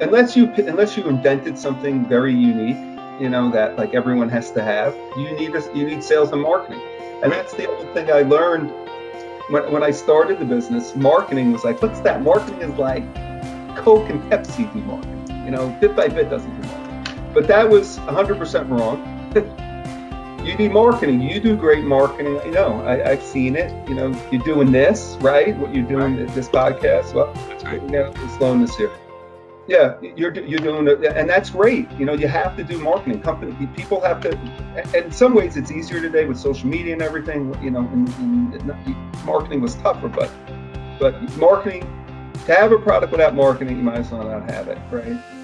unless you unless you invented something very unique, you know that like everyone has to have. You need a, you need sales and marketing, and that's the other thing I learned when when I started the business. Marketing was like, what's that? Marketing is like Coke and Pepsi do marketing. You know, bit by bit doesn't do marketing, but that was 100% wrong. you need marketing. You do great marketing. You know, I, have seen it. You know, you're doing this, right? What you're doing right. this podcast. Well, that's right. You know, slowness here. Yeah, you're you're doing it, and that's great. You know, you have to do marketing. Company people have to. In some ways, it's easier today with social media and everything. You know, and, and marketing was tougher, but but marketing to have a product without marketing, you might as well not have it, right?